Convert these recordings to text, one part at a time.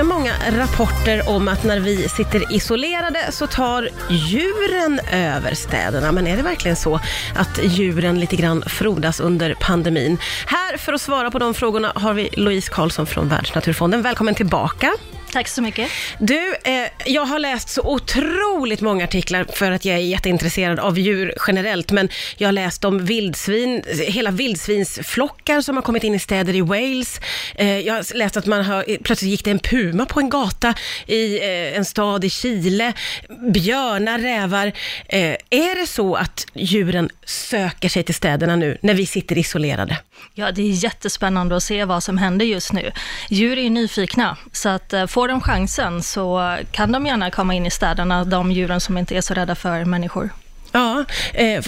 ganska många rapporter om att när vi sitter isolerade så tar djuren över städerna. Men är det verkligen så att djuren lite grann frodas under pandemin? Här för att svara på de frågorna har vi Louise Karlsson från Världsnaturfonden. Välkommen tillbaka. Tack så mycket. Du, eh, jag har läst så otroligt många artiklar för att jag är jätteintresserad av djur generellt, men jag har läst om vildsvin, hela vildsvinsflockar som har kommit in i städer i Wales. Eh, jag har läst att man har, plötsligt gick det en puma på en gata i eh, en stad i Chile. Björnar, rävar. Eh, är det så att djuren söker sig till städerna nu när vi sitter isolerade? Ja, det är jättespännande att se vad som händer just nu. Djur är ju nyfikna, så att eh, får de chansen så kan de gärna komma in i städerna, de djuren som inte är så rädda för människor. Ja, eh,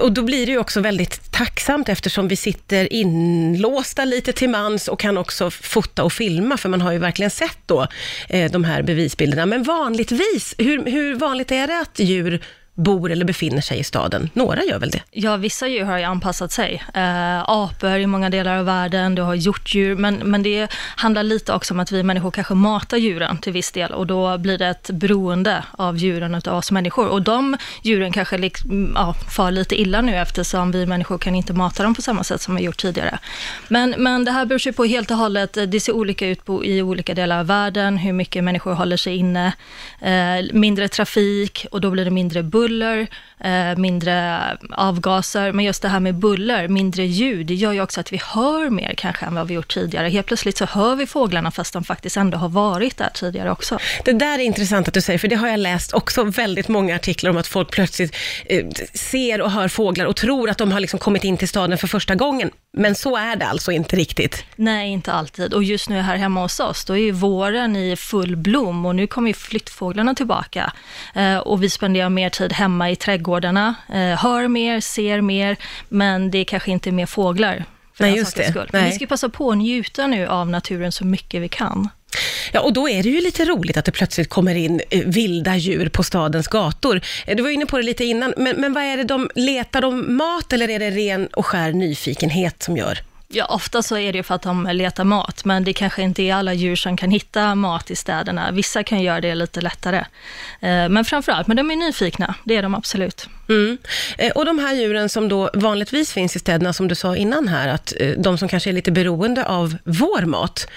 och då blir det ju också väldigt tacksamt eftersom vi sitter inlåsta lite till mans och kan också fota och filma, för man har ju verkligen sett då eh, de här bevisbilderna. Men vanligtvis, hur, hur vanligt är det att djur bor eller befinner sig i staden. Några gör väl det? Ja, vissa djur har ju anpassat sig. Äh, apor i många delar av världen, du har hjortdjur, men, men det handlar lite också om att vi människor kanske matar djuren till viss del och då blir det ett beroende av djuren av oss människor. Och de djuren kanske liksom, ja, far lite illa nu eftersom vi människor kan inte mata dem på samma sätt som vi gjort tidigare. Men, men det här beror ju på helt och hållet, det ser olika ut på, i olika delar av världen, hur mycket människor håller sig inne, eh, mindre trafik och då blir det mindre buller buller, eh, mindre avgaser, men just det här med buller, mindre ljud, det gör ju också att vi hör mer kanske än vad vi gjort tidigare. Helt plötsligt så hör vi fåglarna fast de faktiskt ändå har varit där tidigare också. Det där är intressant att du säger, för det har jag läst också väldigt många artiklar om att folk plötsligt eh, ser och hör fåglar och tror att de har liksom kommit in till staden för första gången. Men så är det alltså inte riktigt? Nej, inte alltid. Och just nu här hemma hos oss, då är ju våren i full blom och nu kommer ju flyttfåglarna tillbaka. Eh, och vi spenderar mer tid hemma i trädgårdarna, eh, hör mer, ser mer, men det är kanske inte mer fåglar. Nej, just det. Skull. Nej. Vi ska passa på att njuta nu av naturen så mycket vi kan. Ja, och då är det ju lite roligt att det plötsligt kommer in eh, vilda djur på stadens gator. Eh, du var inne på det lite innan, men, men vad är det de, letar de mat eller är det ren och skär nyfikenhet som gör? Ja, ofta så är det för att de letar mat, men det kanske inte är alla djur som kan hitta mat i städerna. Vissa kan göra det lite lättare. Eh, men framförallt, men de är nyfikna, det är de absolut. Mm. Eh, och de här djuren som då vanligtvis finns i städerna, som du sa innan här, att eh, de som kanske är lite beroende av vår mat,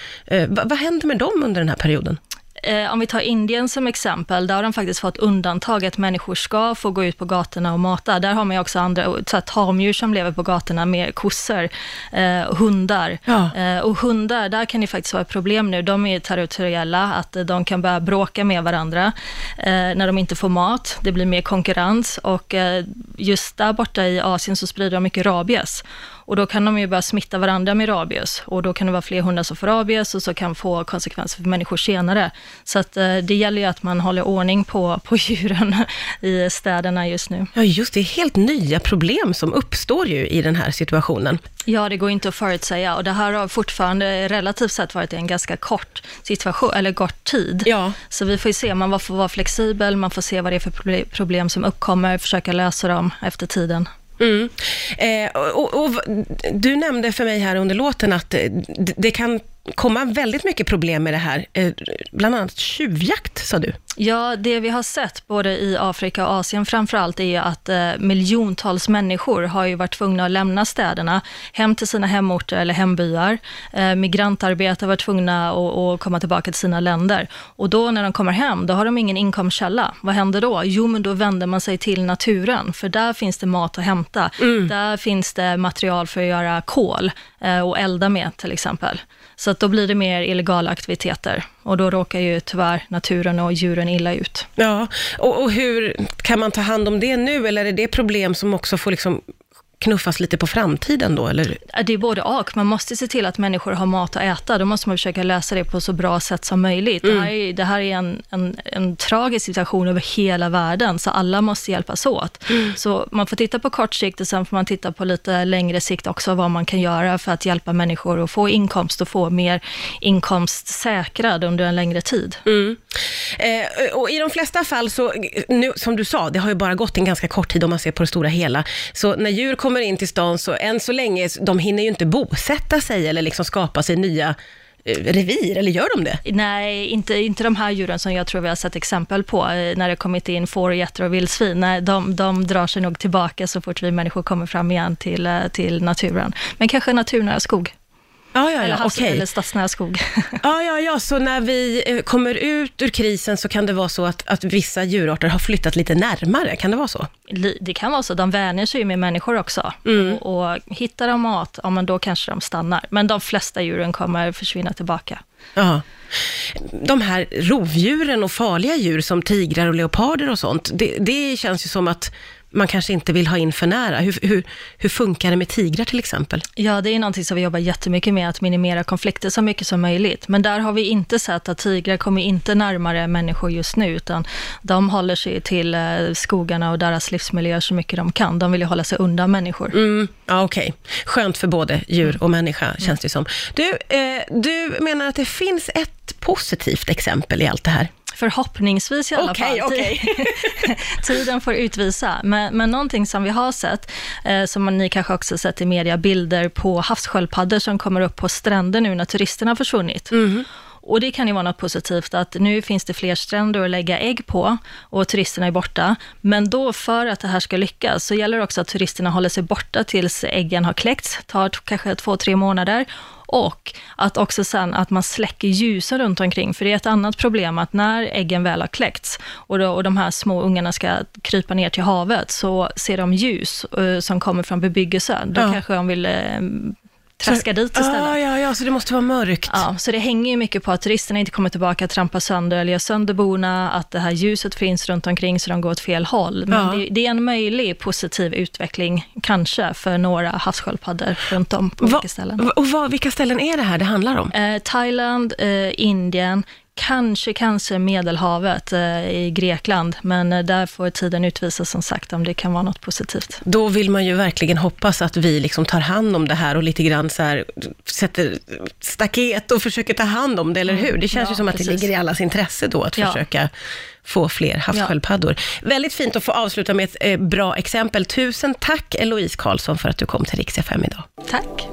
vad händer med dem under den här perioden? Eh, om vi tar Indien som exempel, där har de faktiskt fått undantag att människor ska få gå ut på gatorna och mata. Där har man ju också andra så här, tamdjur som lever på gatorna, med kossor, eh, hundar. Ja. Eh, och hundar, där kan det faktiskt vara ett problem nu. De är territoriella, att de kan börja bråka med varandra eh, när de inte får mat. Det blir mer konkurrens och eh, just där borta i Asien så sprider de mycket rabies. Och då kan de ju börja smitta varandra med rabies och då kan det vara fler hundar som får rabies och så kan få konsekvenser för människor senare. Så att eh, det gäller ju att man håller ordning på, på djuren i städerna just nu. Ja, just det. Helt nya problem som uppstår ju i den här situationen. Ja, det går inte att förutsäga och det här har fortfarande relativt sett varit en ganska kort situation, eller kort tid. Ja. Så vi får ju se, man får vara flexibel, man får se vad det är för problem som uppkommer, försöka lösa dem efter tiden. Mm. Eh, och, och, du nämnde för mig här under låten att eh, det, det kan komma väldigt mycket problem med det här, eh, bland annat tjuvjakt, sa du. Ja, det vi har sett både i Afrika och Asien framför allt är att eh, miljontals människor har ju varit tvungna att lämna städerna hem till sina hemorter eller hembyar. Eh, migrantarbetare var tvungna att, att komma tillbaka till sina länder. Och då när de kommer hem, då har de ingen inkomstkälla. Vad händer då? Jo, men då vänder man sig till naturen, för där finns det mat att hämta. Mm. Där finns det material för att göra kol eh, och elda med till exempel. Så att då blir det mer illegala aktiviteter och då råkar ju tyvärr naturen och djuren illa ut. Ja, och, och hur kan man ta hand om det nu, eller är det problem som också får liksom knuffas lite på framtiden då, eller? Det är både och. Man måste se till att människor har mat att äta. Då måste man försöka lösa det på så bra sätt som möjligt. Mm. Det här är, det här är en, en, en, tragisk situation över hela världen, så alla måste hjälpas åt. Mm. Så man får titta på kort sikt och sen får man titta på lite längre sikt också, vad man kan göra för att hjälpa människor att få inkomst och få mer inkomst säkrad under en längre tid. Mm. Eh, och I de flesta fall, så, nu, som du sa, det har ju bara gått en ganska kort tid om man ser på det stora hela. Så när djur kommer in till stan, så än så länge, de hinner ju inte bosätta sig eller liksom skapa sig nya eh, revir, eller gör de det? Nej, inte, inte de här djuren som jag tror vi har sett exempel på, eh, när det kommit in får, getter och vildsvin. Nej, de, de drar sig nog tillbaka så fort vi människor kommer fram igen till, eh, till naturen. Men kanske naturnära skog, Ja, ja, eller, ja, havs, okej. eller stadsnära skog. Ja, ja, ja, så när vi eh, kommer ut ur krisen så kan det vara så att, att vissa djurarter har flyttat lite närmare, kan det vara så? Det kan vara så, de vänjer sig ju med människor också. Mm. Och, och hittar de mat, ja men då kanske de stannar. Men de flesta djuren kommer försvinna tillbaka. Ja. De här rovdjuren och farliga djur som tigrar och leoparder och sånt, det, det känns ju som att man kanske inte vill ha in för nära. Hur, hur, hur funkar det med tigrar till exempel? Ja, det är någonting som vi jobbar jättemycket med, att minimera konflikter så mycket som möjligt. Men där har vi inte sett att tigrar kommer inte närmare människor just nu, utan de håller sig till eh, skogarna och deras livsmiljöer så mycket de kan. De vill ju hålla sig undan människor. Mm, ja, okej. Skönt för både djur och människa, känns det som. Du, eh, du menar att det finns ett positivt exempel i allt det här? Förhoppningsvis i alla Okej, fall. okej. Tiden får utvisa. Men, men någonting som vi har sett, eh, som ni kanske också sett i media, bilder på havssköldpaddor som kommer upp på stränder nu när turisterna har försvunnit. Mhm. Och det kan ju vara något positivt, att nu finns det fler stränder att lägga ägg på och turisterna är borta. Men då för att det här ska lyckas så gäller det också att turisterna håller sig borta tills äggen har kläckts, tar kanske två, tre månader. Och att också sen att man släcker ljusen runt omkring, för det är ett annat problem att när äggen väl har kläckts och, då, och de här små ungarna ska krypa ner till havet, så ser de ljus eh, som kommer från bebyggelsen. Då Ja. kanske de vill eh, traska dit istället. Ja, ja, ja, så det måste vara mörkt. Ja, så det hänger ju mycket på att turisterna inte kommer tillbaka, trampar sönder eller gör sönder borna, att det här ljuset finns runt omkring så de går åt fel håll. Men Ja. det, det är en möjlig positiv utveckling, kanske, för några havssköldpaddor runt om på Va- olika ställen. Och vad, vilka ställen är det här det handlar om? Eh, Thailand, eh, Indien, kanske, kanske Medelhavet eh, i Grekland, men eh, där får tiden utvisa som sagt om det kan vara något positivt. Då vill man ju verkligen hoppas att vi liksom tar hand om det här och lite grann så här, sätter staket och försöker ta hand om det, eller hur? Det känns Mm. Ja, ju som att det precis. ligger i allas intresse då att Ja. försöka få fler havssköldpaddor. Väldigt fint att få avsluta med ett eh, bra exempel. Tusen tack Eloise Karlsson för att du kom till Rix FM idag. Tack!